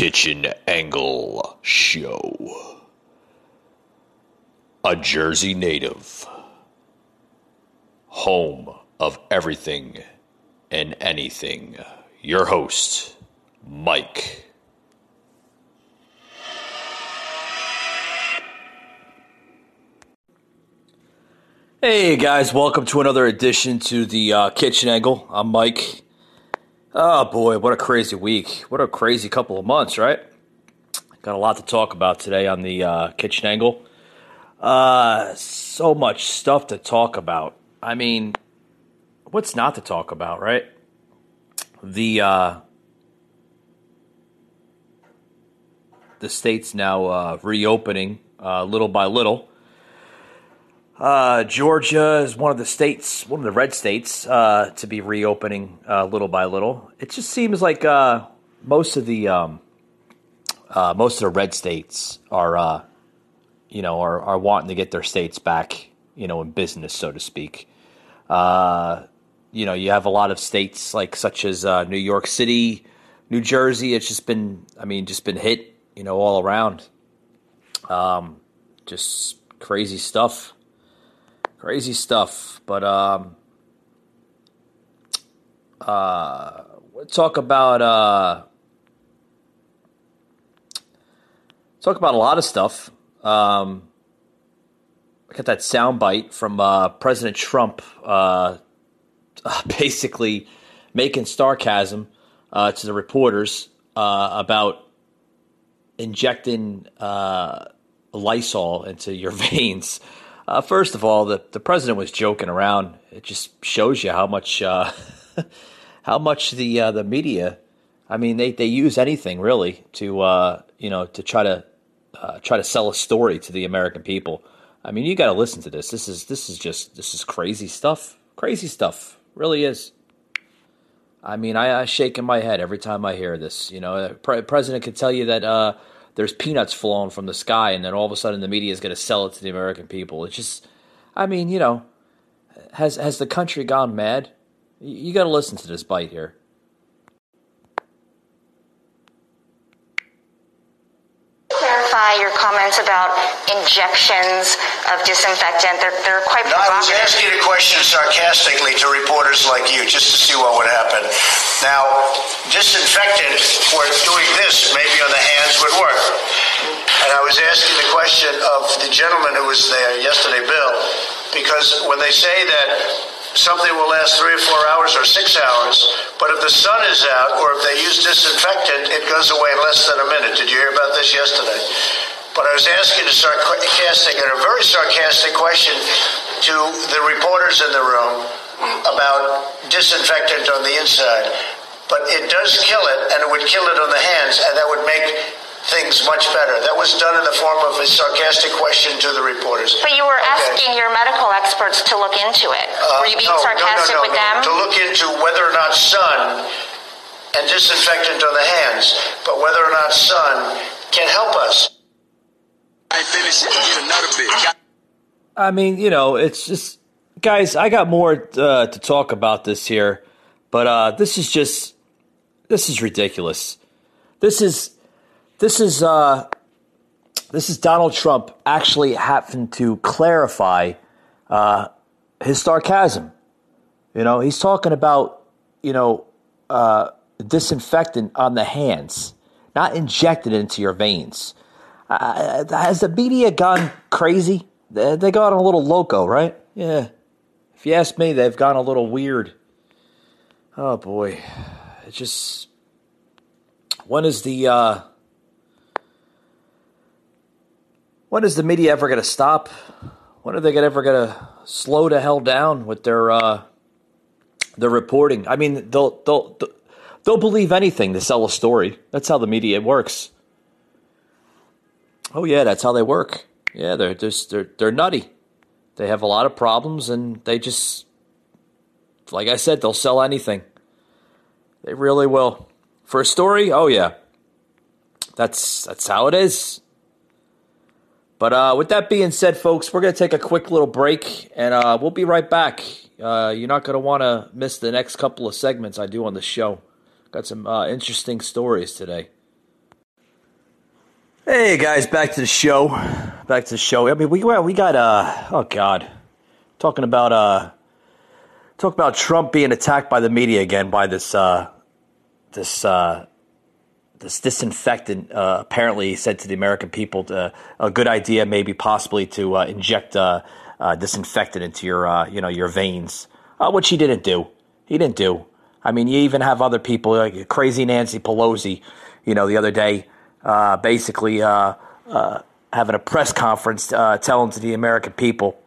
Kitchen Angle Show. A Jersey native. Home of everything and anything. Your host, Mike. Hey guys, welcome to another edition to the uh, Kitchen Angle. I'm Mike. Oh boy, what a crazy week. What a crazy couple of months, right? Got a lot to talk about today on the uh, Kitchen Angle. Uh, so much stuff to talk about. I mean, what's not to talk about, right? The uh, the states now uh, reopening uh, little by little. Uh, Georgia is one of the states, one of the red states, uh, to be reopening uh, little by little. It just seems like uh, most of the um, uh, most of the red states are, uh, you know, are, are wanting to get their states back, you know, in business, so to speak. you know, you have a lot of states like such as New York City, New Jersey. It's just been, I mean, just been hit, you know, all around. Um, just crazy stuff crazy stuff. But um, uh, we'll talk about uh, talk about a lot of stuff. Um, I got that soundbite from uh, President Trump, uh, basically making sarcasm uh, to the reporters uh, about injecting uh, Lysol into your veins. Uh, first of all, the, the president was joking around. It just shows you how much uh, how much the uh, the media. I mean, they, they use anything really to uh, you know to try to uh, try to sell a story to the American people. I mean, you got to listen to this. This is this is just this is crazy stuff. Crazy stuff, really is. I mean, I, I shake in my head every time I hear this. You know, pre- president could tell you that uh, there's peanuts falling from the sky, and then all of a sudden the media is going to sell it to the American people. It's just, I mean, you know, has has the country gone mad? You, you got to listen to this bite here. Clarify your comments about injections of disinfectant. They're, they're quite No, I was asking a question sarcastically to reporters like you, just to see what would happen. Now, disinfectant for doing this, maybe on the hands, would work. And I was asking the question of the gentleman who was there yesterday, Bill, because when they say that something will last three or four hours or six hours, but if the sun is out or if they use disinfectant, it goes away in less than a minute. Did you hear about this yesterday? But I was asking a sarcastic and a very sarcastic question to the reporters in the room about disinfectant on the inside. But it does kill it, and it would kill it on the hands, and that would make things much better. That was done in the form of a sarcastic question to the reporters. But you were Okay. asking your medical experts to look into it. Uh, were you being no, no, no, sarcastic no, with no. them? To look into whether or not sun and disinfectant on the hands, but whether or not sun can help us. I finish it, another bit. I mean, you know, it's just, guys. I got more uh, to talk about this here, but uh, this is just, this is ridiculous. This is, this is, uh, this is Donald Trump actually having to clarify uh, his sarcasm. You know, he's talking about, you know, uh, disinfectant on the hands, not injected into your veins. Uh, has the media gone crazy? They, got a little loco, right? Yeah. If you ask me, they've gone a little weird. Oh boy, it just. When is the uh, when is the media ever going to stop? When are they ever going to slow the hell down with their uh, their reporting? I mean, they'll they'll they'll believe anything to sell a story. That's how the media works. Oh yeah, that's how they work. Yeah, they're just they're they're nutty. They have a lot of problems, and they just, like I said, they'll sell anything. They really will for a story. Oh yeah, that's that's how it is. But uh, with that being said, folks, we're gonna take a quick little break, and uh, we'll be right back. Uh, you're not gonna want to miss the next couple of segments I do on the show. Got some uh, interesting stories today. Hey guys, back to the show. Back to the show. I mean, we we got uh oh god, talking about uh talk about Trump being attacked by the media again by this uh this uh this disinfectant. Uh, apparently, said to the American people to, a good idea, maybe possibly to uh, inject uh, uh disinfectant into your uh, you know your veins, uh, which he didn't do. He didn't do. I mean, you even have other people like crazy Nancy Pelosi, you know, the other day uh, basically uh, uh, having a press conference uh, telling to the American people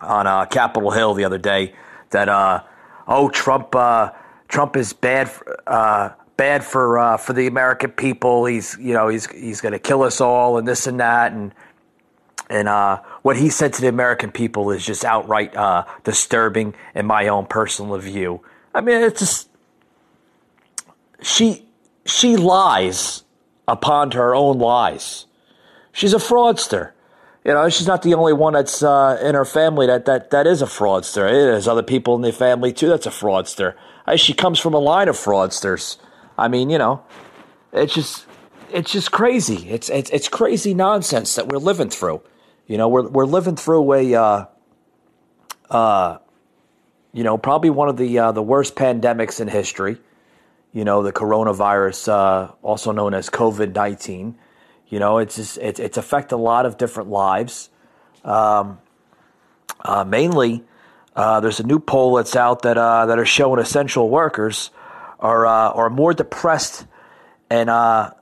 on uh, Capitol Hill the other day that oh Trump Trump is bad for, bad for for the American people. He's you know he's he's going to kill us all and this and that and and uh, what he said to the American people is just outright uh, disturbing in my own personal view. I mean, it's just she she lies upon her own lies. She's a fraudster. You know, she's not the only one that's uh, in her family that, that, that is a fraudster. There's other people in the family too that's a fraudster. She comes from a line of fraudsters. I mean, you know, it's just it's just crazy. It's it's it's crazy nonsense that we're living through. You know, we're we're living through a uh, uh, you know, probably one of the uh, the worst pandemics in history you know, the coronavirus, uh, also known as COVID 19. You know, it's, just, it's, it's affected a lot of different lives. Um, uh, mainly, uh, there's a new poll that's out that, uh, that are showing essential workers are, uh, are more depressed and uh,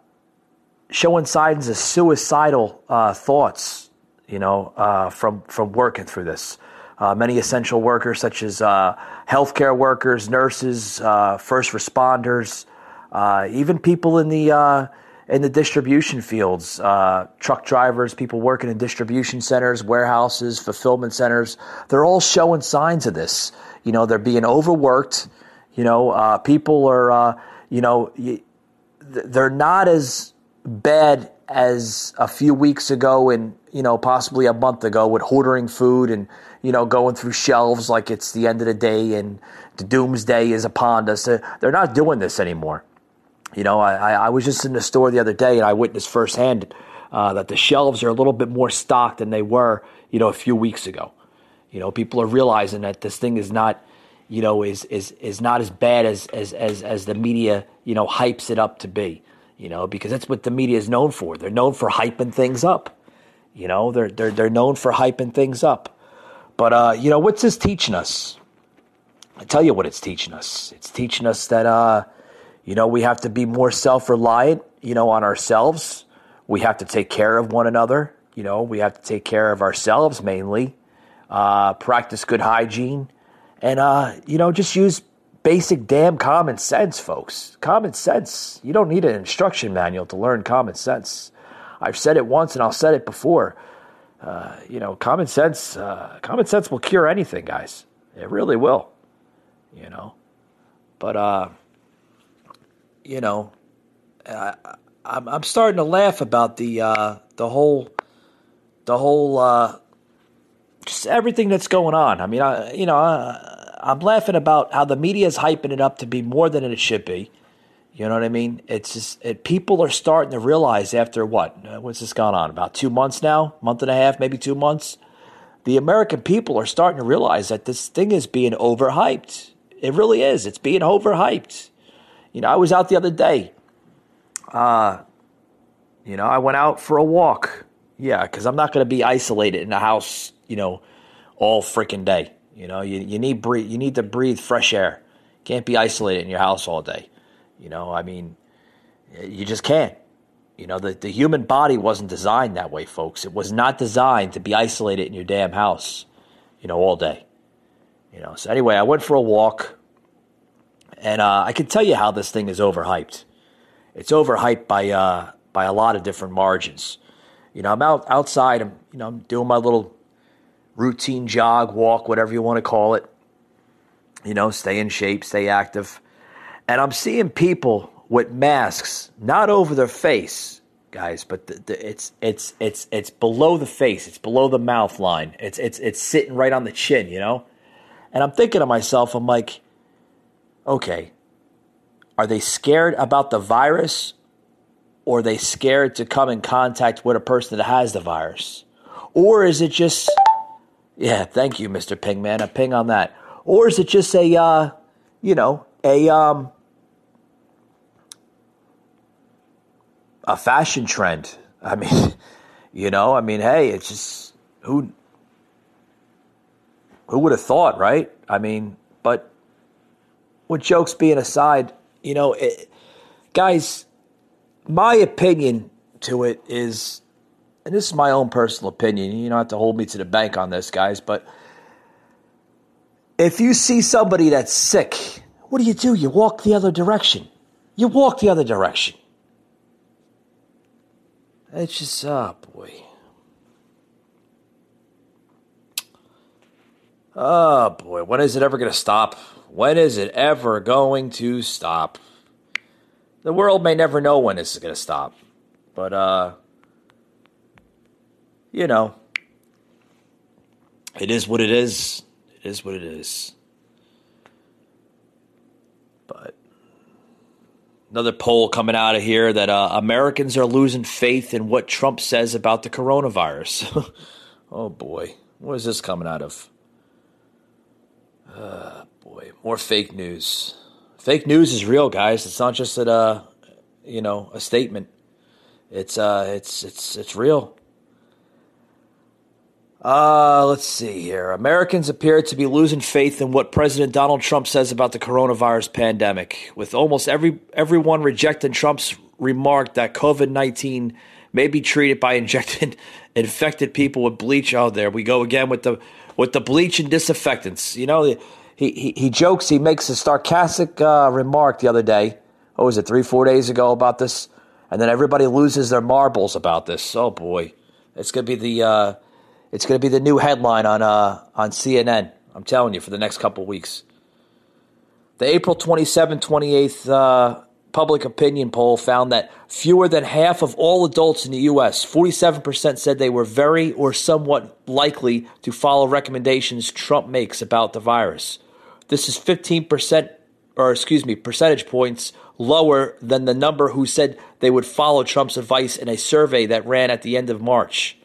showing signs of suicidal thoughts, you know, from, from working through this. Uh, many essential workers, such as uh, healthcare workers, nurses, uh, first responders, uh, even people in the uh, in the distribution fields, uh, truck drivers, people working in distribution centers, warehouses, fulfillment centers. They're all showing signs of this. You know, they're being overworked. You know, people are, you know, they're not as bad as a few weeks ago and you know possibly a month ago with hoarding food and you know, going through shelves like it's the end of the day and the doomsday is upon us. They're not doing this anymore. You know, I, I was just in the store the other day and I witnessed firsthand uh, that the shelves are a little bit more stocked than they were, you know, a few weeks ago. You know, people are realizing that this thing is not, you know, is is is not as bad as as as as the media, you know, hypes it up to be. You know, because that's what the media is known for. They're known for hyping things up. You know, they're they're they're known for hyping things up. But, uh, you know, what's this teaching us? I tell you what it's teaching us. It's teaching us that, uh, you know, we have to be more self reliant, you know, on ourselves. We have to take care of one another. You know, we have to take care of ourselves mainly, uh, practice good hygiene, and, uh, you know, just use basic damn common sense, folks. Common sense. You don't need an instruction manual to learn common sense. I've said it once and I'll say it before. Uh, you know, common sense, uh, common sense will cure anything, guys. It really will. You know, but uh, you know, I, I'm I'm starting to laugh about the uh, the whole the whole uh, just everything that's going on. I mean, I you know, I, I'm laughing about how the media is hyping it up to be more than it should be. You know what I mean? It's just it, people are starting to realize after what? Uh, what's this gone on? About two months now, month and a half, maybe two months. The American people are starting to realize that this thing is being overhyped. It really is. It's being overhyped. You know, I was out the other day. Uh, you know, I went out for a walk. Yeah, because I'm not going to be isolated in a house. You know, all freaking day. You know, you, you need breathe. You need to breathe fresh air. Can't be isolated in your house all day. You know, I mean, you just can't. You know, the, the human body wasn't designed that way, folks. It was not designed to be isolated in your damn house, you know, all day. You know, so anyway, I went for a walk, and uh, I can tell you how this thing is overhyped. It's overhyped by uh, by a lot of different margins. You know, I'm out outside. I'm you know I'm doing my little routine jog, walk, whatever you want to call it. You know, stay in shape, stay active. And I'm seeing people with masks, not over their face, guys, but the, the, it's it's it's it's below the face. It's below the mouth line. It's it's it's sitting right on the chin, you know. And I'm thinking to myself, I'm like, okay, are they scared about the virus, or are they scared to come in contact with a person that has the virus? Or is it just, yeah, thank you, Mr. Pingman, a ping on that. Or is it just a, uh, you know, a, um, a fashion trend? I mean, you know, I mean, hey, it's just, who, who would have thought, right? I mean, but with jokes being aside, you know, it, guys, my opinion to it is, and this is my own personal opinion. You don't have to hold me to the bank on this, guys, but if you see somebody that's sick, what do you do? You walk the other direction. You walk the other direction. It's just, oh boy. Oh boy, when is it ever going to stop? When is it ever going to stop? The world may never know when this is going to stop. But, uh, you know, it is what it is. It is what it is. But another poll coming out of here that uh, Americans are losing faith in what Trump says about the coronavirus. oh boy, what is this coming out of? Uh, boy, more fake news. Fake news is real, guys. It's not just a, uh, you know, a statement. It's uh, it's it's it's real. Uh, let's see here. Americans appear to be losing faith in what President Donald Trump says about the coronavirus pandemic, with almost every everyone rejecting Trump's remark that COVID nineteen may be treated by injecting infected people with bleach. Oh, there we go again with the with the bleach and disinfectants. You know, he, he, he jokes, he makes a sarcastic uh, remark the other day. What was it, three, four days ago about this? And then everybody loses their marbles about this. Oh boy, it's gonna be the uh, it's gonna be the new headline on uh, on CNN. I'm telling you for the next couple weeks. The April 27, 28th uh, public opinion poll found that fewer than half of all adults in the U.S., 47%, said they were very or somewhat likely to follow recommendations Trump makes about the virus. This is 15%, or excuse me, percentage points lower than the number who said they would follow Trump's advice in a survey that ran at the end of March.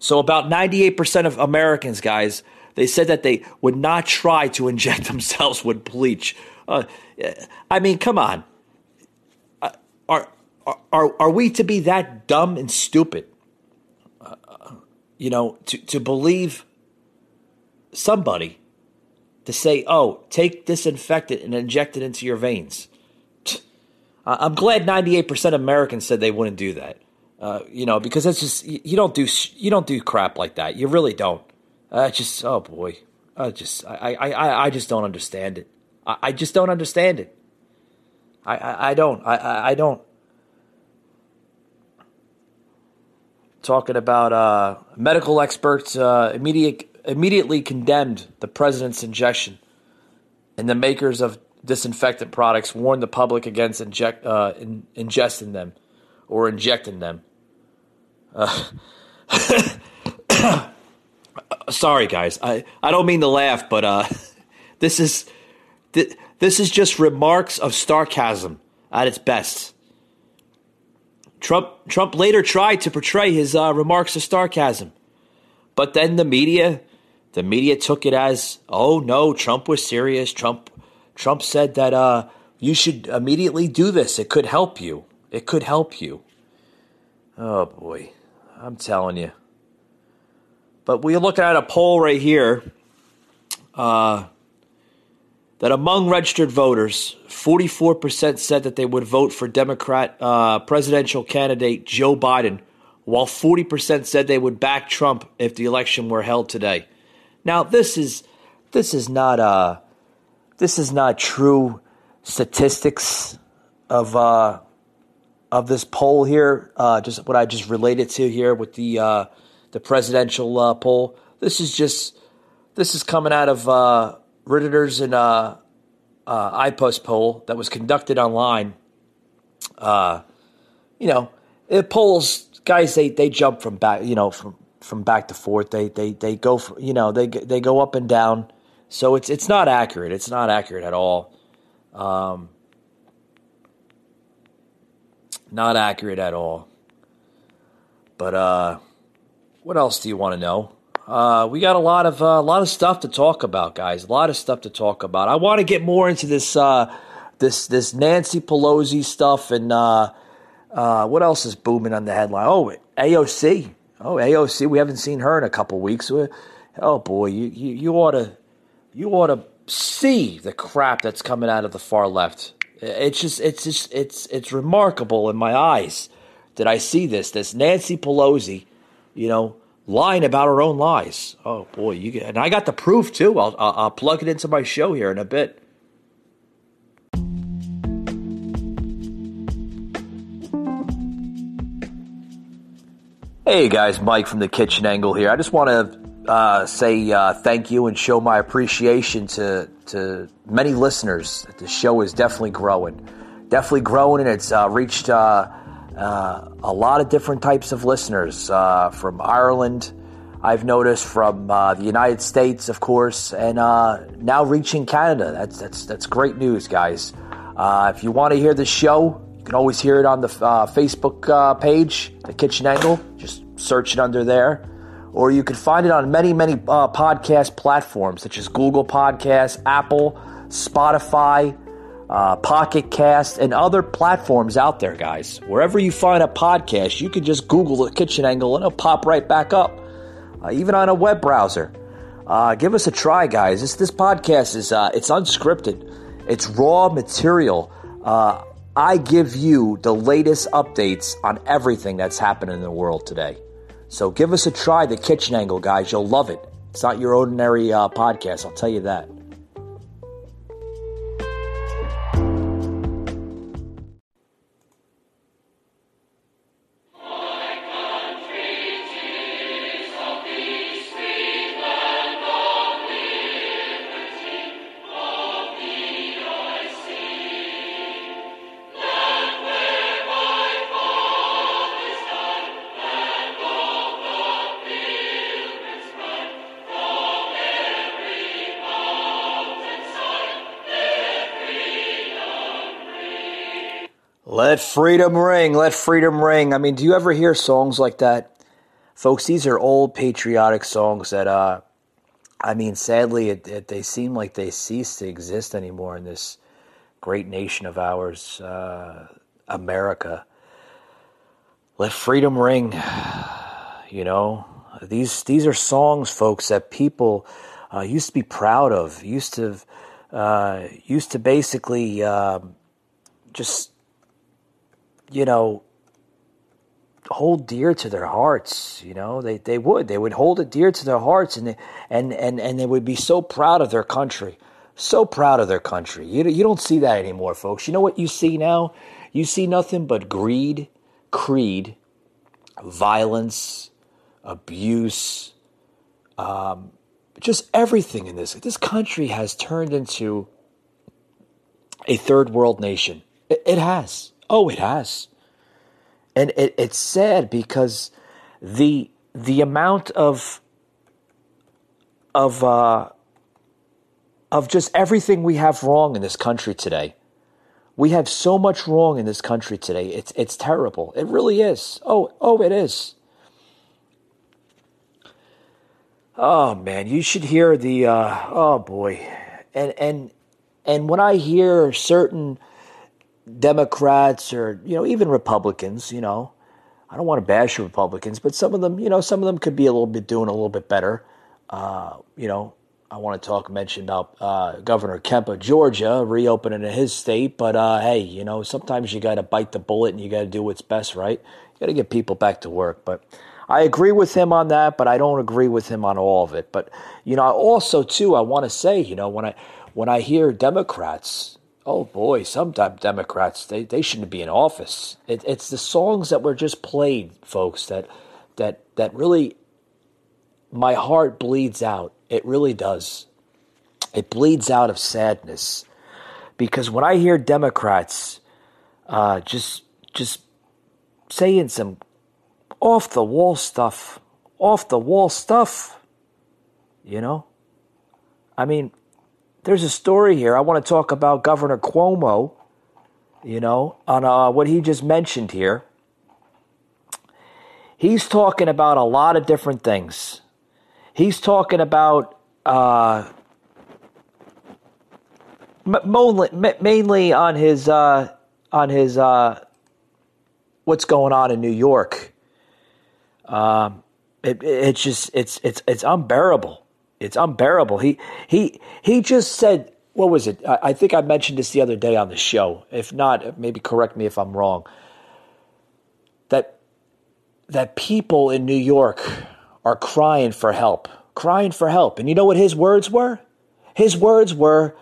So, about 98% of Americans, guys, they said that they would not try to inject themselves with bleach. Uh, I mean, come on are are are we to be that dumb and stupid? Uh, you know, to to believe somebody to say, "Oh, take disinfectant and inject it into your veins." I'm glad 98% of Americans said they wouldn't do that. Uh, you know, because it's just you don't do you don't do crap like that. You really don't. I just oh boy, I just I I I just don't understand it. I, I just don't understand it. I, I, I don't. I, I don't. Talking about uh, medical experts uh, immediate, immediately condemned the president's injection, and the makers of disinfectant products warned the public against inject, uh, in, ingesting them or injecting them. Uh, sorry, guys. I, I don't mean to laugh, but uh, this is. Th- this is just remarks of sarcasm at its best. Trump, Trump later tried to portray his uh, remarks as sarcasm, but then the media, the media took it as, oh no, Trump was serious. Trump, Trump said that uh, you should immediately do this. It could help you. It could help you. Oh boy, I'm telling you. But we're looking at a poll right here. Uh, that among registered voters, 44% said that they would vote for Democrat uh, presidential candidate Joe Biden, while 40% said they would back Trump if the election were held today. Now, this is this is not uh, this is not true statistics of uh, of this poll here. Uh, just what I just related to here with the uh, the presidential uh, poll. This is just this is coming out of uh, and uh, uh, Ipsos poll that was conducted online. Uh, you know, it polls guys they they jump from back you know from from back to forth. They they they go for, you know they they go up and down. So it's it's not accurate. It's not accurate at all. Um, Not accurate at all. But uh, what else do you want to know? Uh, we got a lot of uh, a lot of stuff to talk about, guys. A lot of stuff to talk about. I want to get more into this uh, this this Nancy Pelosi stuff and uh, uh, what else is booming on the headline? Oh, AOC. Oh, AOC. We haven't seen her in a couple weeks. Oh boy, you, you you ought to you ought to see the crap that's coming out of the far left. It's just it's just it's it's remarkable in my eyes that I see this. This Nancy Pelosi, you know, lying about her own lies. Oh boy, you get, and I got the proof too. I'll, I'll I'll plug it into my show here in a bit. Hey guys, Mike from the Kitchen Angle here. I just want to uh, say uh, thank you and show my appreciation to to many listeners. The show is definitely growing, definitely growing, and it's uh, reached uh, uh, a lot of different types of listeners uh, from Ireland. I've noticed from the United States, of course, and now reaching Canada. That's that's that's great news, guys. if you want to hear the show, you can always hear it on the uh, Facebook uh, page, The Kitchen Angle. Just search it under there. Or you can find it on many, many uh, podcast platforms such as Google Podcasts, Apple, Spotify, uh, Pocket Cast, and other platforms out there, guys. Wherever you find a podcast, you can just Google The Kitchen Angle and it'll pop right back up, uh, even on a web browser. Uh, give us a try, guys. This this podcast is it's unscripted. It's raw material. Uh, I give you the latest updates on everything that's happening in the world today. So give us a try, The Kitchen Angle, guys. You'll love it. It's not your ordinary uh, podcast, I'll tell you that. Let freedom ring, let freedom ring. I mean, do you ever hear songs like that? Folks, these are old patriotic songs that, uh, I mean, sadly, it, it, they seem like they cease to exist anymore in this great nation of ours, uh, America. Let freedom ring. You know, these these are songs, folks, that people uh, used to be proud of. Used to uh, used to basically um, just you know, hold dear to their hearts. You know, they, they would. They would hold it dear to their hearts and, they, and, and, and they would be so proud of their country. So proud of their country. You, you don't see that anymore, folks. You know what you see now? You see nothing but greed, creed, violence, abuse, um, just everything in this. This country has turned into a third world nation. It, it has. Oh, it has. And it, it's sad because the the amount of of uh, of just everything we have wrong in this country today. We have so much wrong in this country today. It's it's terrible. It really is. Oh, oh, it is. Oh man, you should hear the uh, oh boy. And and and when I hear certain Democrats or you know even Republicans, you know, I don't want to bash Republicans, but some of them, you know, some of them could be a little bit doing a little bit better. Uh, you know, I want to talk mention about uh, Governor Kemp of Georgia reopening in his state, but uh, hey, you know, sometimes you got to bite the bullet and you got to do what's best, right? You got to get people back to work, but. I agree with him on that, but I don't agree with him on all of it. But you know, I also too, I want to say, you know, when I when I hear Democrats, oh boy, some Democrats they, they shouldn't be in office. It, it's the songs that were just played, folks, that that that really my heart bleeds out. It really does. It bleeds out of sadness because when I hear Democrats uh, just just saying some off the wall stuff, off the wall stuff, you know, I mean, there's a story here. I want to talk about Governor Cuomo you know, on uh, what he just mentioned here. He's talking about a lot of different things. He's talking about uh, mainly, on his uh, on his uh, what's going on in New York. Um, it, it's just it's it's it's unbearable. It's unbearable. He he he just said what was it? I, I think I mentioned this the other day on the show. If not, maybe correct me if I'm wrong. That that people in New York are crying for help, crying for help. And you know what his words were? His words were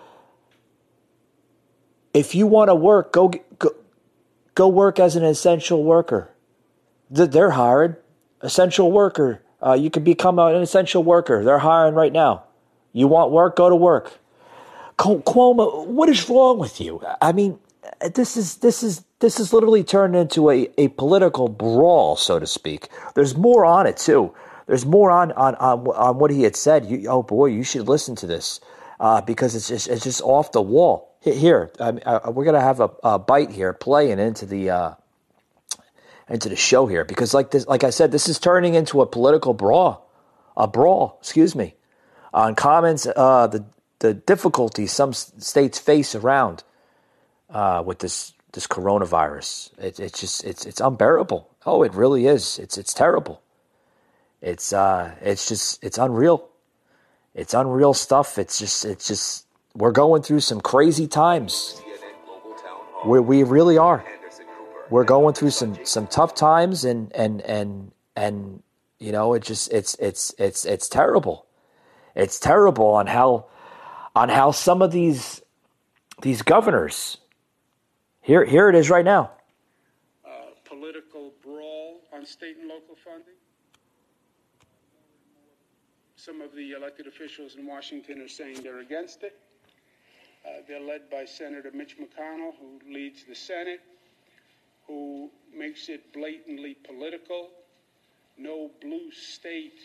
if you want to work, go, go, go work as an essential worker. They're hired. Essential worker. Uh, you can become an essential worker. They're hiring right now. You want work? Go to work. Cuomo, what is wrong with you? I mean, this is this is this is literally turned into a, a political brawl, so to speak. There's more on it too. There's more on on on, on what he had said. You, oh boy, you should listen to this uh, because it's just it's just off the wall here, uh, we're gonna have a, a, bite here playing into the uh, into the show here because, like this, like I said, this is turning into a political brawl, a brawl. Excuse me, on comments, uh, the the difficulties some states face around uh, with this this coronavirus. It, it's just it's it's unbearable. Oh, it really is. It's it's terrible. It's uh, it's just it's unreal. It's unreal stuff. It's just it's just we're going through some crazy times. We, we really are. We're going through some, some tough times and, and, and, and, you know, it just, it's, it's, it's, it's terrible. It's terrible on how, on how some of these, these governors, here, here it is right now. Uh, political brawl on state and local funding. Some of the elected officials in Washington are saying they're against it. Uh, they're led by Senator Mitch McConnell, who leads the Senate, who makes it blatantly political. No blue state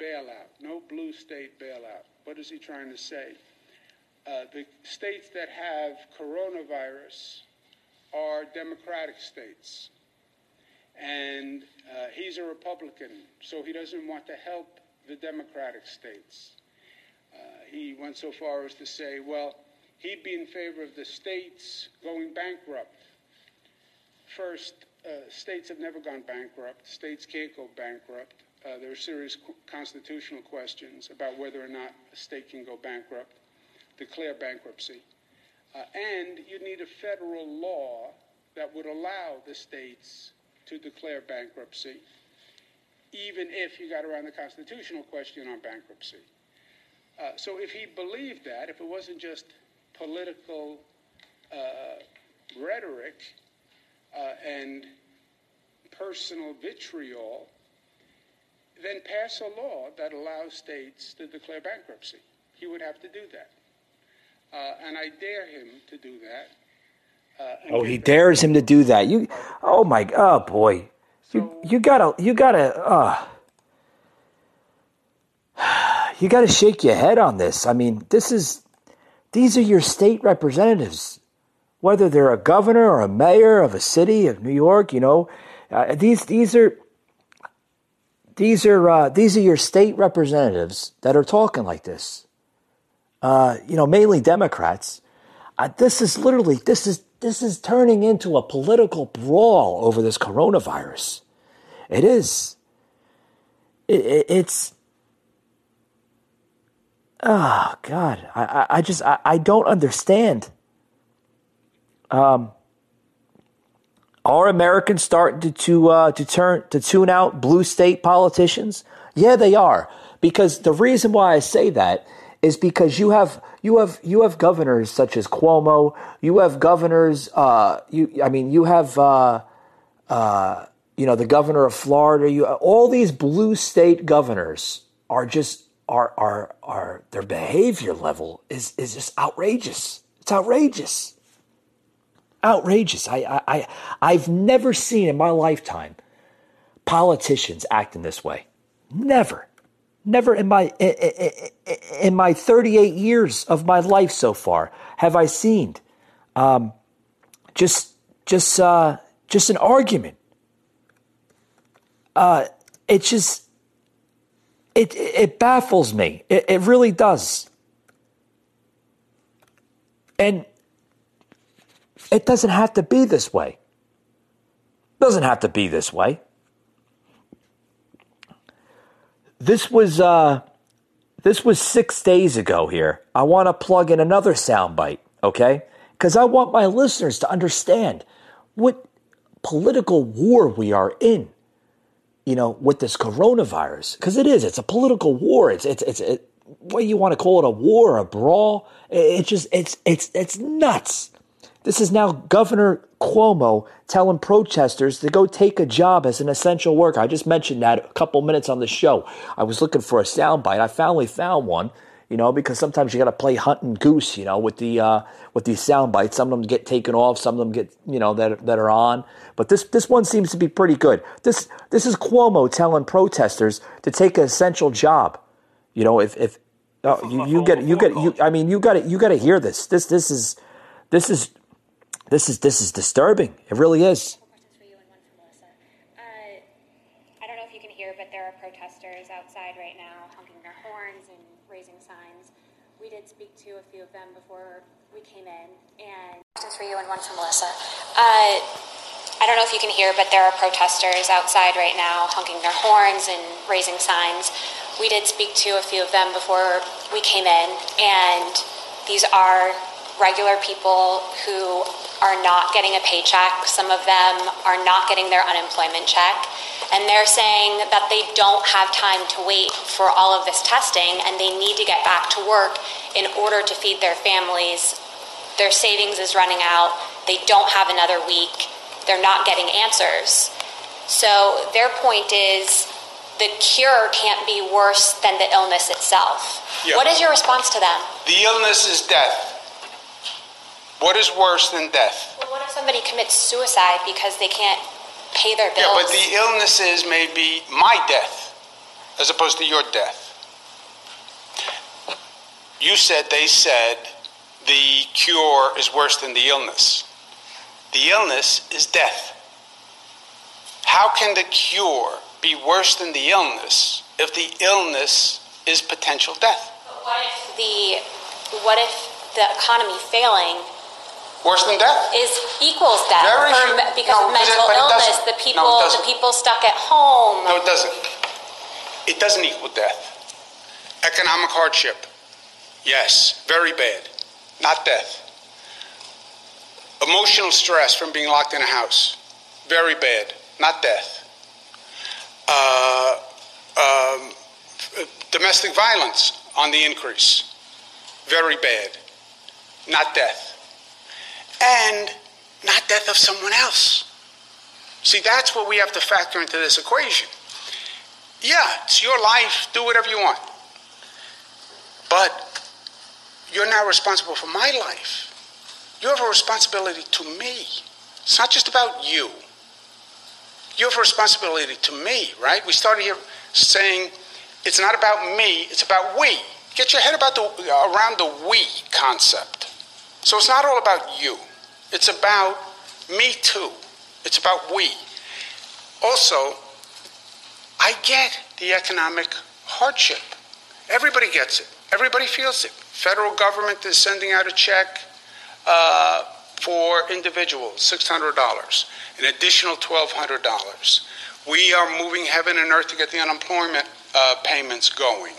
bailout. No blue state bailout. What is he trying to say? Uh, the states that have coronavirus are Democratic states. And uh, he's a Republican, so he doesn't want to help the Democratic states. Uh, he went so far as to say, well, he'd be in favor of the states going bankrupt. First, uh, states have never gone bankrupt. States can't go bankrupt. Uh, there are serious constitutional questions about whether or not a state can go bankrupt, declare bankruptcy. Uh, and you need a federal law that would allow the states to declare bankruptcy, even if you got around the constitutional question on bankruptcy. Uh, so if he believed that, if it wasn't just political uh, rhetoric uh, and personal vitriol, then pass a law that allows states to declare bankruptcy. He would have to do that. Uh, and I dare him to do that. Uh, oh, he dares him to do that. You, oh my, oh boy, you you gotta you gotta uh, you gotta shake your head on this. I mean, this is these are your state representatives, whether they're a governor or a mayor of a city of New York. You know, uh, these these are these are uh, these are your state representatives that are talking like this. Uh, you know, mainly Democrats. Uh, this is literally this is this is turning into a political brawl over this coronavirus. It is. It, it, it's oh God, I, I just I, I don't understand. Um, are Americans starting to to, uh, to turn to tune out blue state politicians? Yeah, they are. Because the reason why I say that is because you have you have you have governors such as Cuomo. You have governors. Uh, you I mean you have uh, uh, you know the governor of Florida. You all these blue state governors are just are are are their behavior level is is just outrageous. It's outrageous. Outrageous. I I I've never seen in my lifetime politicians act in this way. Never. Never in my in my 38 years of my life so far have I seen um, just just uh, just an argument. Uh, it just it it baffles me. It, it really does. And it doesn't have to be this way. Doesn't have to be this way. This was uh, this was six days ago. Here, I want to plug in another soundbite, okay? Because I want my listeners to understand what political war we are in. You know, with this coronavirus, because it is. It's a political war. It's it's it's it, what you want to call it a war, a brawl. It's just it's it's it's nuts. This is now Governor Cuomo telling protesters to go take a job as an essential worker. I just mentioned that a couple minutes on the show. I was looking for a soundbite. I finally found one. You know, because sometimes you got to play hunt and goose. You know, with the uh, with these sound bites. Some of them get taken off. Some of them get you know that that are on. But this this one seems to be pretty good. This this is Cuomo telling protesters to take an essential job. You know, if if oh, you, you get you get you I mean you got to you got to hear this. This this is this is this is this is disturbing. It really is. Uh, I don't know if you can hear, but there are protesters outside right now honking their horns and raising signs. We did speak to a few of them before we came in, and questions for you and one for Melissa. Uh, I don't know if you can hear, but there are protesters outside right now honking their horns and raising signs. We did speak to a few of them before we came in, and these are regular people who are not getting a paycheck. Some of them are not getting their unemployment check. And they're saying that they don't have time to wait for all of this testing and they need to get back to work in order to feed their families. Their savings is running out. They don't have another week. They're not getting answers. So their point is the cure can't be worse than the illness itself. Yeah. What is your response to them? The illness is death. What is worse than death? Well, what if somebody commits suicide because they can't pay their bills? Yeah, but the illnesses may be my death as opposed to your death. You said they said the cure is worse than the illness. The illness is death. How can the cure be worse than the illness if the illness is potential death? But What if the what if the economy failing Worse than death? is equals death Very for few- because no, of mental it illness? The No, people the people stuck at home. No, it doesn't. It doesn't equal death. Economic hardship, yes, very bad, not death. Emotional stress from being locked in a house, very bad, not death. Uh, um, domestic violence on the increase, very bad, not death. And not death of someone else. See, that's what we have to factor into this equation. Yeah, it's your life, do whatever you want. But you're now responsible for my life. You have a responsibility to me. It's not just about you. You have a responsibility to me, right? We started here saying it's not about me, it's about we. Get your head about the, around the we concept. So it's not all about you. It's about me too. It's about we. Also, I get the economic hardship. Everybody gets it. Everybody feels it. Federal government is sending out a check uh, for individuals, $600, an additional $1,200. We are moving heaven and earth to get the unemployment uh, payments going.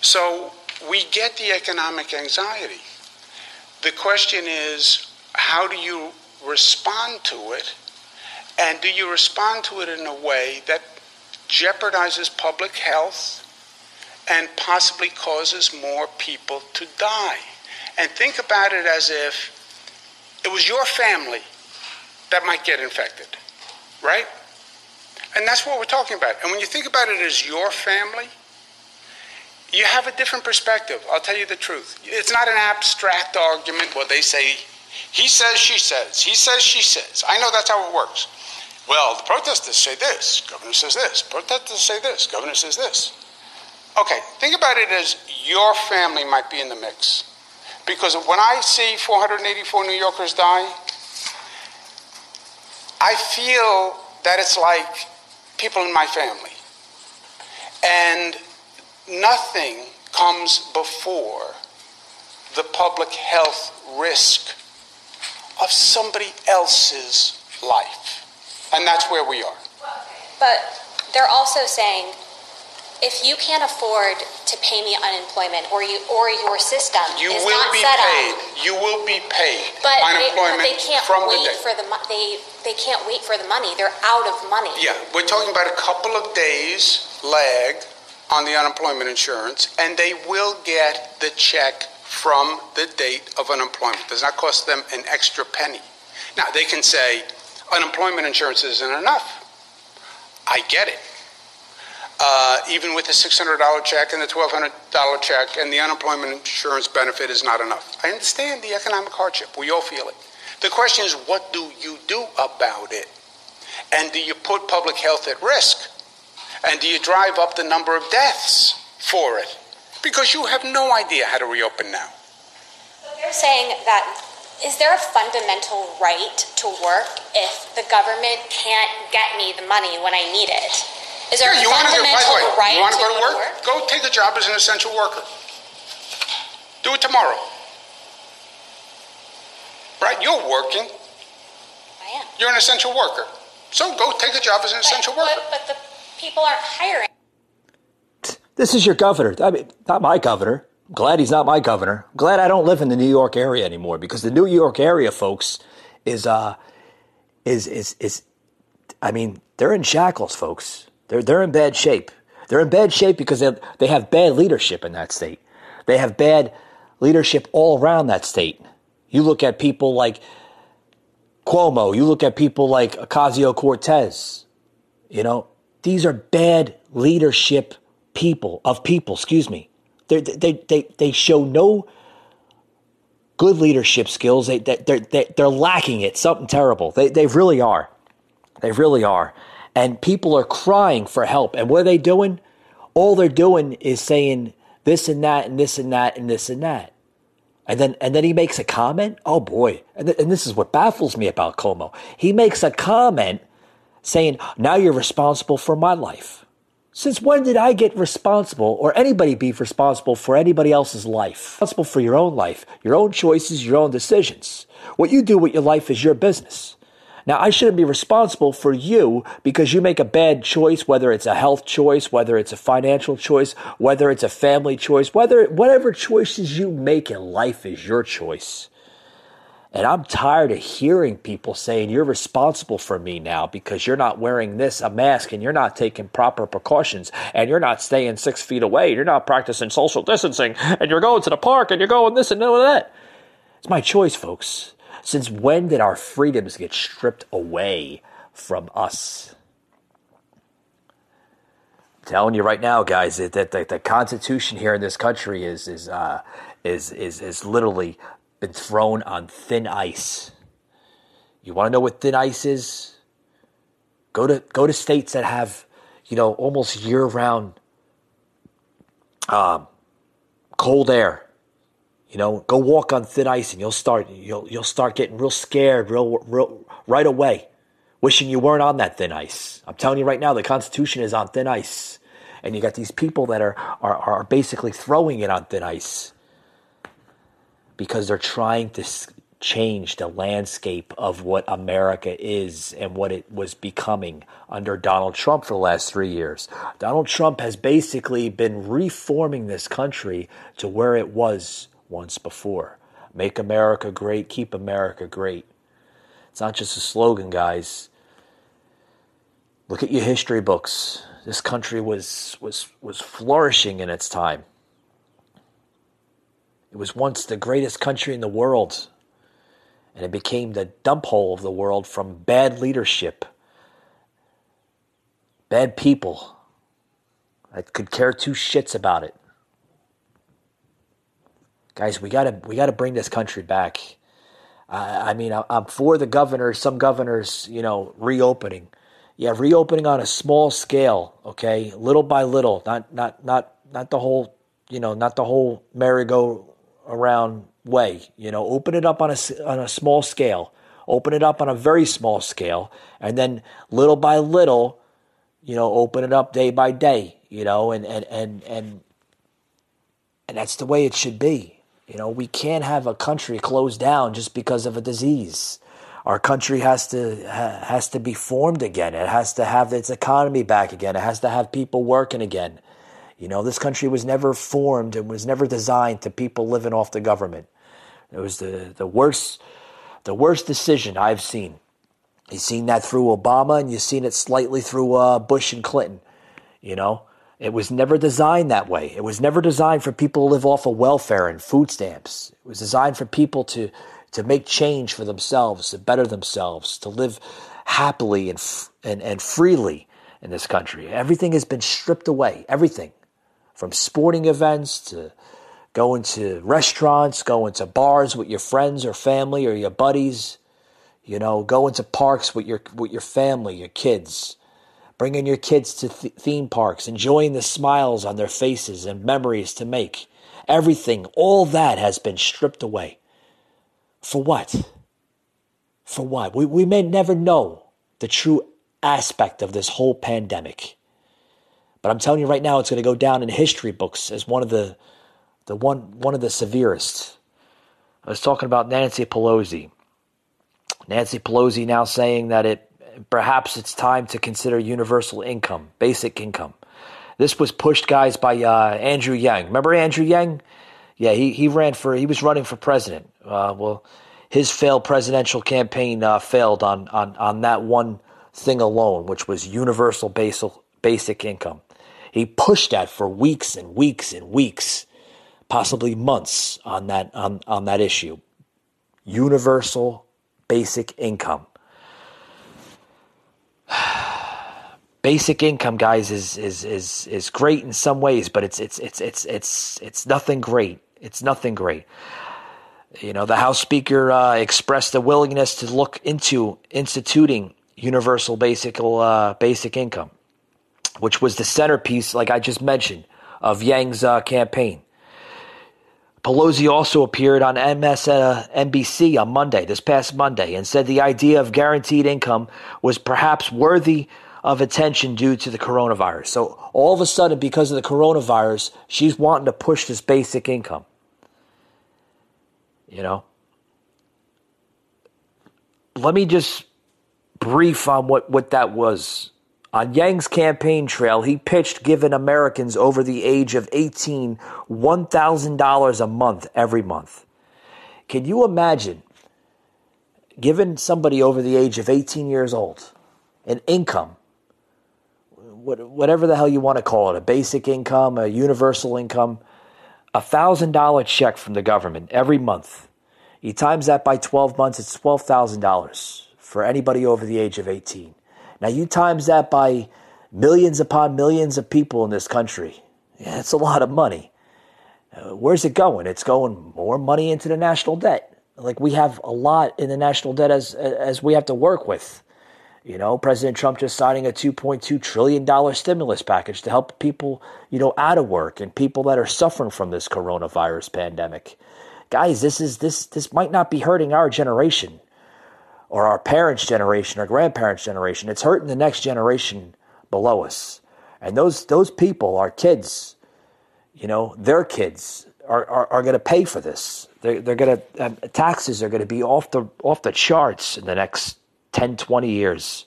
So we get the economic anxiety. The question is, how do you respond to it? And do you respond to it in a way that jeopardizes public health and possibly causes more people to die? And think about it as if it was your family that might get infected, right? And that's what we're talking about. And when you think about it as your family, you have a different perspective. I'll tell you the truth. It's not an abstract argument where they say, he says, she says, he says, she says. I know that's how it works. Well, the protesters say this, governor says this, protesters say this, governor says this. Okay, think about it as your family might be in the mix. Because when I see 484 New Yorkers die, I feel that it's like people in my family. And nothing comes before the public health risk of somebody else's life. And that's where we are. But they're also saying if you can't afford to pay me unemployment or you or your system You is will not be set paid. up You will be paid but they, but unemployment they can't from the wait day. for the mo- they they can't wait for the money they're out of money Yeah, we're talking about a couple of days lag on the unemployment insurance, and they will get the check from the date of unemployment. Does not cost them an extra penny. Now, they can say unemployment insurance isn't enough. I get it. Uh, even with the $600 check and the $1,200 check and the unemployment insurance benefit is not enough. I understand the economic hardship. We all feel it. The question is, what do you do about it? And do you put public health at risk? And do you drive up the number of deaths for it? Because you have no idea how to reopen now. they're saying that is there a fundamental right to work if the government can't get me the money when I need it? Is there Yeah, a you want to fundamental way, right you want to go to go work? Go take a job as an essential worker. Do it tomorrow. Right? You're working. I am. You're an essential worker. So go take a job as an essential but, worker. but, but the people aren't hiring. This is your governor. I mean, not my governor. I'm glad he's not my governor. I'm glad I don't live in the New York area anymore because the New York area, folks, is uh, is is is. I mean, they're in shackles, folks. They're they're in bad shape. They're in bad shape because they they have bad leadership in that state. They have bad leadership all around that state. You look at people like Cuomo. You look at people like Ocasio Cortez. You know, these are bad leadership people of people. Excuse me. They're, they they they show no good leadership skills. They they they're, they they're lacking it. Something terrible. They they really are. They really are. And people are crying for help. And what are they doing? All they're doing is saying this and that and this and that and this and that. And then and then he makes a comment. Oh boy! And, th- and this is what baffles me about Cuomo. He makes a comment saying, "Now you're responsible for my life." Since when did I get responsible, or anybody be responsible for anybody else's life? Responsible for your own life, your own choices, your own decisions. What you do with your life is your business. Now, I shouldn't be responsible for you because you make a bad choice, whether it's a health choice, whether it's a financial choice, whether it's a family choice, whether whatever choices you make in life is your choice. And I'm tired of hearing people saying you're responsible for me now because you're not wearing this a mask and you're not taking proper precautions and you're not staying six feet away. You're not practicing social distancing and you're going to the park and you're going this and that. It's my choice, folks. Since when did our freedoms get stripped away from us? I'm telling you right now, guys, that, that the Constitution here in this country is is uh, is is is literally been thrown on thin ice. You want to know what thin ice is? Go to go to states that have, you know, almost year round um, cold air. You know, go walk on thin ice, and you'll start you'll you'll start getting real scared, real real right away, wishing you weren't on that thin ice. I'm telling you right now, the Constitution is on thin ice, and you got these people that are are, are basically throwing it on thin ice because they're trying to change the landscape of what America is and what it was becoming under Donald Trump for the last three years. Donald Trump has basically been reforming this country to where it was once before. Make America great, keep America great. It's not just a slogan, guys. Look at your history books. This country was was was flourishing in its time. It was once the greatest country in the world, and it became the dump hole of the world from bad leadership, bad people that could care two shits about it. Guys, we gotta we gotta bring this country back. I, I mean, I, I'm for the governors. Some governors, you know, reopening. Yeah, reopening on a small scale. Okay, little by little. Not not not not the whole. You know, not the whole merry-go around way. You know, open it up on a on a small scale. open it up on a very small scale, and then little by little, you know, open it up day by day, you know, and and and and and that's the way it should be. You know, we can't have a country closed down just because of a disease. Our country has to has to be formed again. It has to have its economy back again. It has to have people working again. You know, this country was never formed and was never designed to people living off the government. It was the, the worst the worst decision I've seen. You've seen that through Obama and you've seen it slightly through uh, Bush and Clinton. You know, it was never designed that way. It was never designed for people to live off of welfare and food stamps. It was designed for people to to make change for themselves, to better themselves, to live happily and and, and freely in this country. Everything has been stripped away. Everything from sporting events to going to restaurants, going to bars with your friends or family or your buddies, you know, going to parks with your with your family, your kids, bringing your kids to th- theme parks, enjoying the smiles on their faces and memories to make. Everything, all that has been stripped away. For what? For what? We, we may never know the true aspect of this whole pandemic. But I'm telling you right now, it's going to go down in history books as one of the, the one, one of the severest. I was talking about Nancy Pelosi. Nancy Pelosi now saying that it perhaps it's time to consider universal income, basic income. This was pushed, guys, by uh, Andrew Yang. Remember Andrew Yang? Yeah, he, he ran for he was running for president. Uh, well, his failed presidential campaign uh, failed on, on on that one thing alone, which was universal basic basic income. He pushed at for weeks and weeks and weeks, possibly months on that on, on that issue. Universal basic income. basic income, guys, is is is is great in some ways, but it's it's it's it's it's it's nothing great. It's nothing great. You know, the House Speaker uh, expressed a willingness to look into instituting universal basic uh, basic income which was the centerpiece, like I just mentioned, of Yang's uh, campaign. Pelosi also appeared on MSNBC uh, on Monday, this past Monday, and said the idea of guaranteed income was perhaps worthy of attention due to the coronavirus. So all of a sudden, because of the coronavirus, she's wanting to push this basic income. You know? Let me just brief on what, what that was on Yang's campaign trail, he pitched giving Americans over the age of 18 $1,000 a month every month. Can you imagine giving somebody over the age of 18 years old an income, whatever the hell you want to call it, a basic income, a universal income, a $1,000 check from the government every month? He times that by 12 months, it's $12,000 for anybody over the age of 18. Now you times that by millions upon millions of people in this country. Yeah, it's a lot of money. Uh, where's it going? It's going more money into the national debt. Like we have a lot in the national debt as as we have to work with. You know, President Trump just signing a 2.2 trillion dollar stimulus package to help people, you know, out of work and people that are suffering from this coronavirus pandemic. Guys, this is this this might not be hurting our generation or our parents' generation or grandparents' generation. It's hurting the next generation below us. And those those people, our kids, you know, their kids are, are, are going to pay for this. They're, they're going to, um, taxes are going to be off the, off the charts in the next 10, 20 years.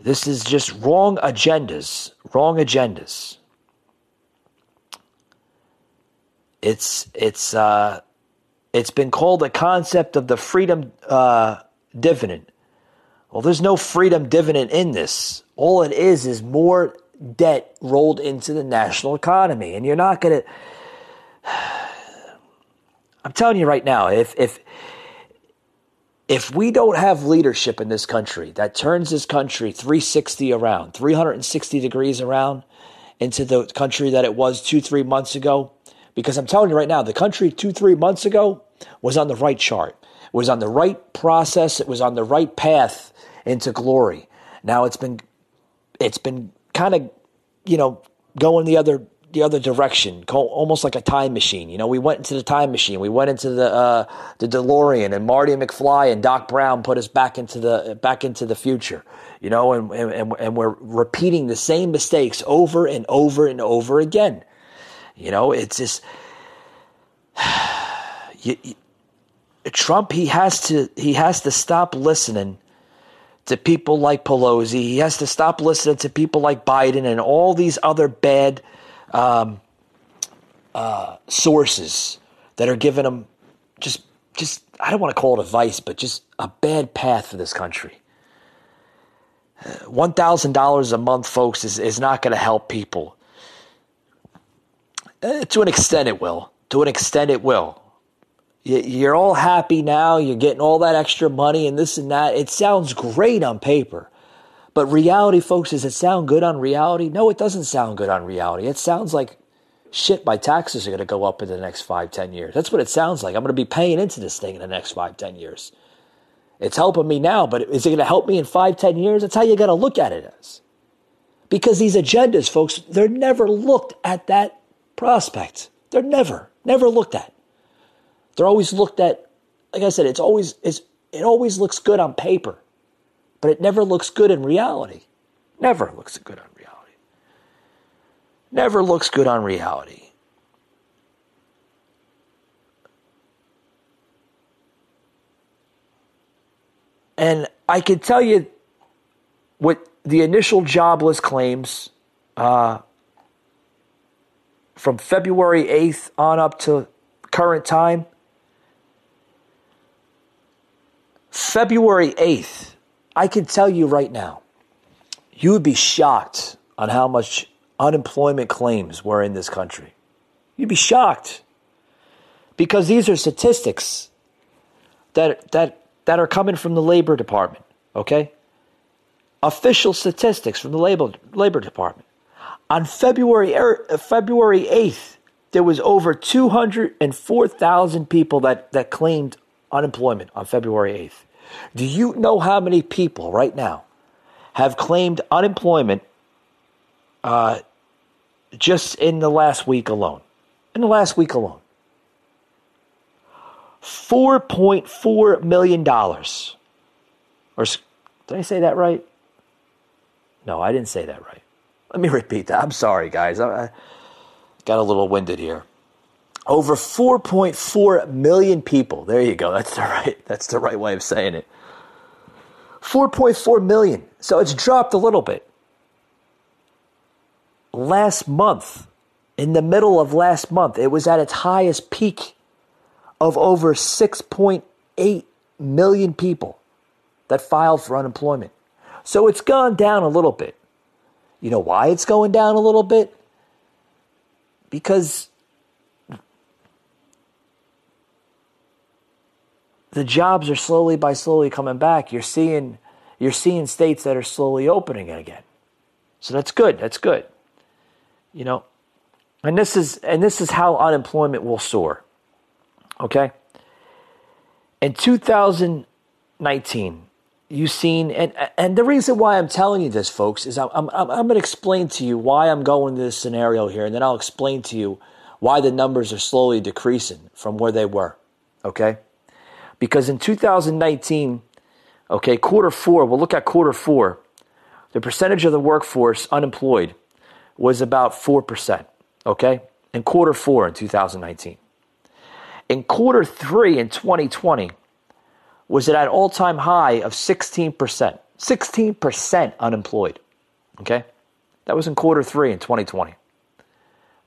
This is just wrong agendas, wrong agendas. It's, it's, uh, it's been called the concept of the freedom uh, dividend. Well, there's no freedom dividend in this. All it is is more debt rolled into the national economy. And you're not going to. I'm telling you right now, if, if, if we don't have leadership in this country that turns this country 360 around, 360 degrees around into the country that it was two, three months ago, because I'm telling you right now, the country two, three months ago was on the right chart was on the right process, it was on the right path into glory. Now it's been it's been kind of, you know, going the other the other direction, almost like a time machine. You know, we went into the time machine. We went into the uh, the DeLorean, and Marty McFly and Doc Brown put us back into the back into the future. You know, and and and we're repeating the same mistakes over and over and over again. You know, it's just you, Trump. He has to he has to stop listening to people like Pelosi. He has to stop listening to people like Biden and all these other bad um, uh, sources that are giving him just just I don't want to call it advice, but just a bad path for this country. One thousand dollars a month, folks, is, is not going to help people. Uh, to an extent, it will. To an extent, it will. You're all happy now. You're getting all that extra money and this and that. It sounds great on paper. But reality, folks, does it sound good on reality? No, it doesn't sound good on reality. It sounds like shit, my taxes are going to go up in the next five, ten years. That's what it sounds like. I'm going to be paying into this thing in the next five, ten years. It's helping me now, but is it going to help me in five, ten years? That's how you got to look at it as. Because these agendas, folks, they're never looked at that prospect. They're never, never looked at. They're always looked at, like I said, it's always it's, it always looks good on paper, but it never looks good in reality. Never looks good on reality. Never looks good on reality. And I can tell you what the initial jobless claims uh, from February 8th on up to current time February 8th, I can tell you right now, you would be shocked on how much unemployment claims were in this country. You'd be shocked because these are statistics that that that are coming from the labor department, okay? Official statistics from the labor labor department. On February er, February 8th, there was over 204,000 people that that claimed unemployment on February 8th. Do you know how many people right now have claimed unemployment uh, just in the last week alone? In the last week alone. $4.4 million. Or did I say that right? No, I didn't say that right. Let me repeat that. I'm sorry, guys. I, I got a little winded here. Over 4.4 million people. There you go. That's the right that's the right way of saying it. 4.4 million. So it's dropped a little bit. Last month, in the middle of last month, it was at its highest peak of over 6.8 million people that filed for unemployment. So it's gone down a little bit. You know why it's going down a little bit? Because the jobs are slowly by slowly coming back. You're seeing you're seeing states that are slowly opening again. So that's good. That's good. You know, and this is and this is how unemployment will soar. Okay? In 2019, you've seen and and the reason why I'm telling you this folks is I'm I'm I'm going to explain to you why I'm going to this scenario here and then I'll explain to you why the numbers are slowly decreasing from where they were. Okay? Because in 2019, okay, quarter four, we'll look at quarter four, the percentage of the workforce unemployed was about 4%, okay, in quarter four in 2019. In quarter three in 2020, was it at an all time high of 16%. 16% unemployed, okay? That was in quarter three in 2020.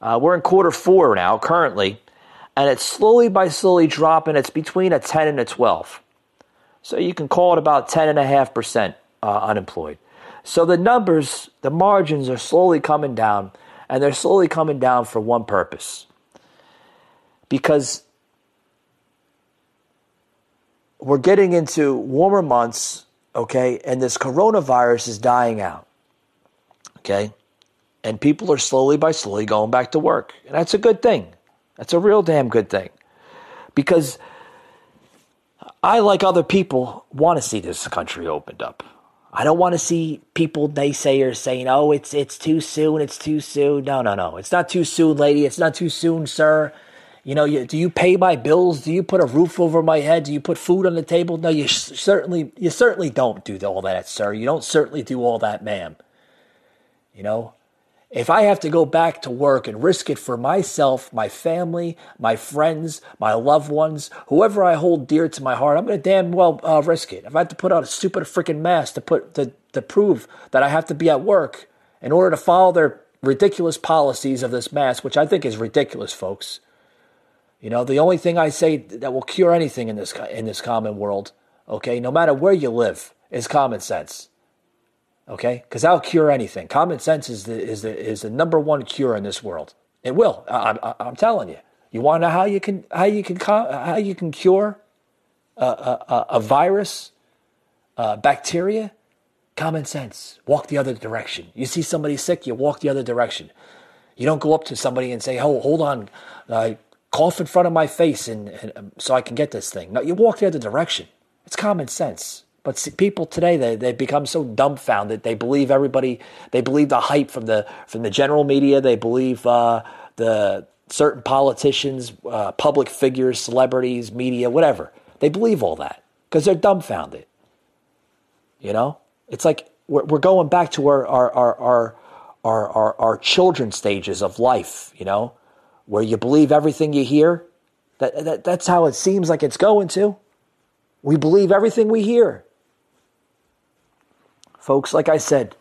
Uh, we're in quarter four now, currently, and it's slowly by slowly dropping. It's between a 10 and a 12. So you can call it about 10.5% uh, unemployed. So the numbers, the margins are slowly coming down, and they're slowly coming down for one purpose. Because we're getting into warmer months, okay, and this coronavirus is dying out, okay? And people are slowly by slowly going back to work. And that's a good thing. That's a real damn good thing. Because I, like other people, want to see this country opened up. I don't want to see people naysayers saying, "Oh, it's it's too soon. It's too soon." No, no, no. It's not too soon, lady. It's not too soon, sir. You know, you, do you pay my bills? Do you put a roof over my head? Do you put food on the table? No, you certainly you certainly don't do all that, sir. You don't certainly do all that, ma'am. You know, if I have to go back to work and risk it for myself, my family, my friends, my loved ones, whoever I hold dear to my heart, I'm going to damn well uh, risk it. If I have to put on a stupid freaking mask to put to, to prove that I have to be at work in order to follow their ridiculous policies of this mask, which I think is ridiculous, folks. You know, the only thing I say that will cure anything in this in this common world, okay, no matter where you live, is common sense. Okay, because that'll cure anything. Common sense is the is the is the number one cure in this world. It will. I, am telling you. You want to know how you can how you can how you can cure a, a, a virus, a bacteria? Common sense. Walk the other direction. You see somebody sick, you walk the other direction. You don't go up to somebody and say, "Oh, hold on, uh, cough in front of my face, and, and um, so I can get this thing." No, you walk the other direction. It's common sense. But see, people today they they become so dumbfounded. They believe everybody. They believe the hype from the from the general media. They believe uh, the certain politicians, uh, public figures, celebrities, media, whatever. They believe all that because they're dumbfounded. You know, it's like we're, we're going back to our our our our our, our, our children stages of life. You know, where you believe everything you hear. That, that that's how it seems like it's going to. We believe everything we hear. Folks, like I said,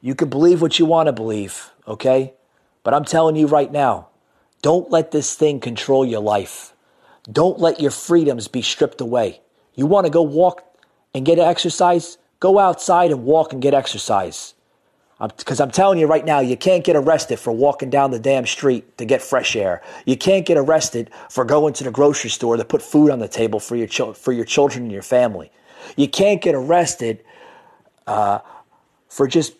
you can believe what you want to believe, okay? But I'm telling you right now, don't let this thing control your life. Don't let your freedoms be stripped away. You want to go walk and get exercise? Go outside and walk and get exercise. Because I'm, I'm, telling you right now, you can't get arrested for walking down the damn street to get fresh air. You can't get arrested for going to the grocery store to put food on the table for your, for your children and your family. You can't get arrested uh, for just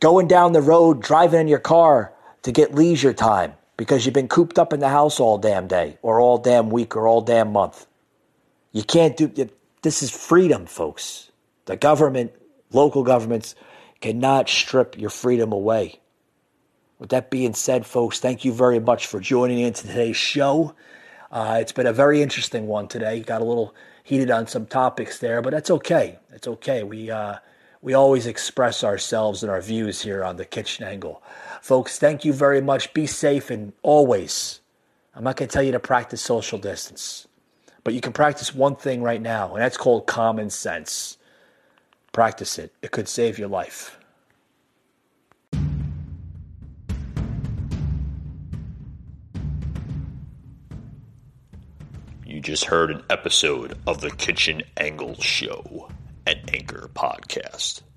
going down the road, driving in your car to get leisure time because you've been cooped up in the house all damn day or all damn week or all damn month. You can't do this is freedom, folks. The government, local governments cannot strip your freedom away. With that being said, folks, thank you very much for joining in to today's show. Uh, it's been a very interesting one today. Got a little heated on some topics there, but that's okay. It's okay. We uh, we always express ourselves and our views here on the kitchen angle. Folks, thank you very much. Be safe and always, I'm not going to tell you to practice social distance, but you can practice one thing right now, and that's called common sense. Practice it, it could save your life. You just heard an episode of the Kitchen Angle Show an Anchor podcast.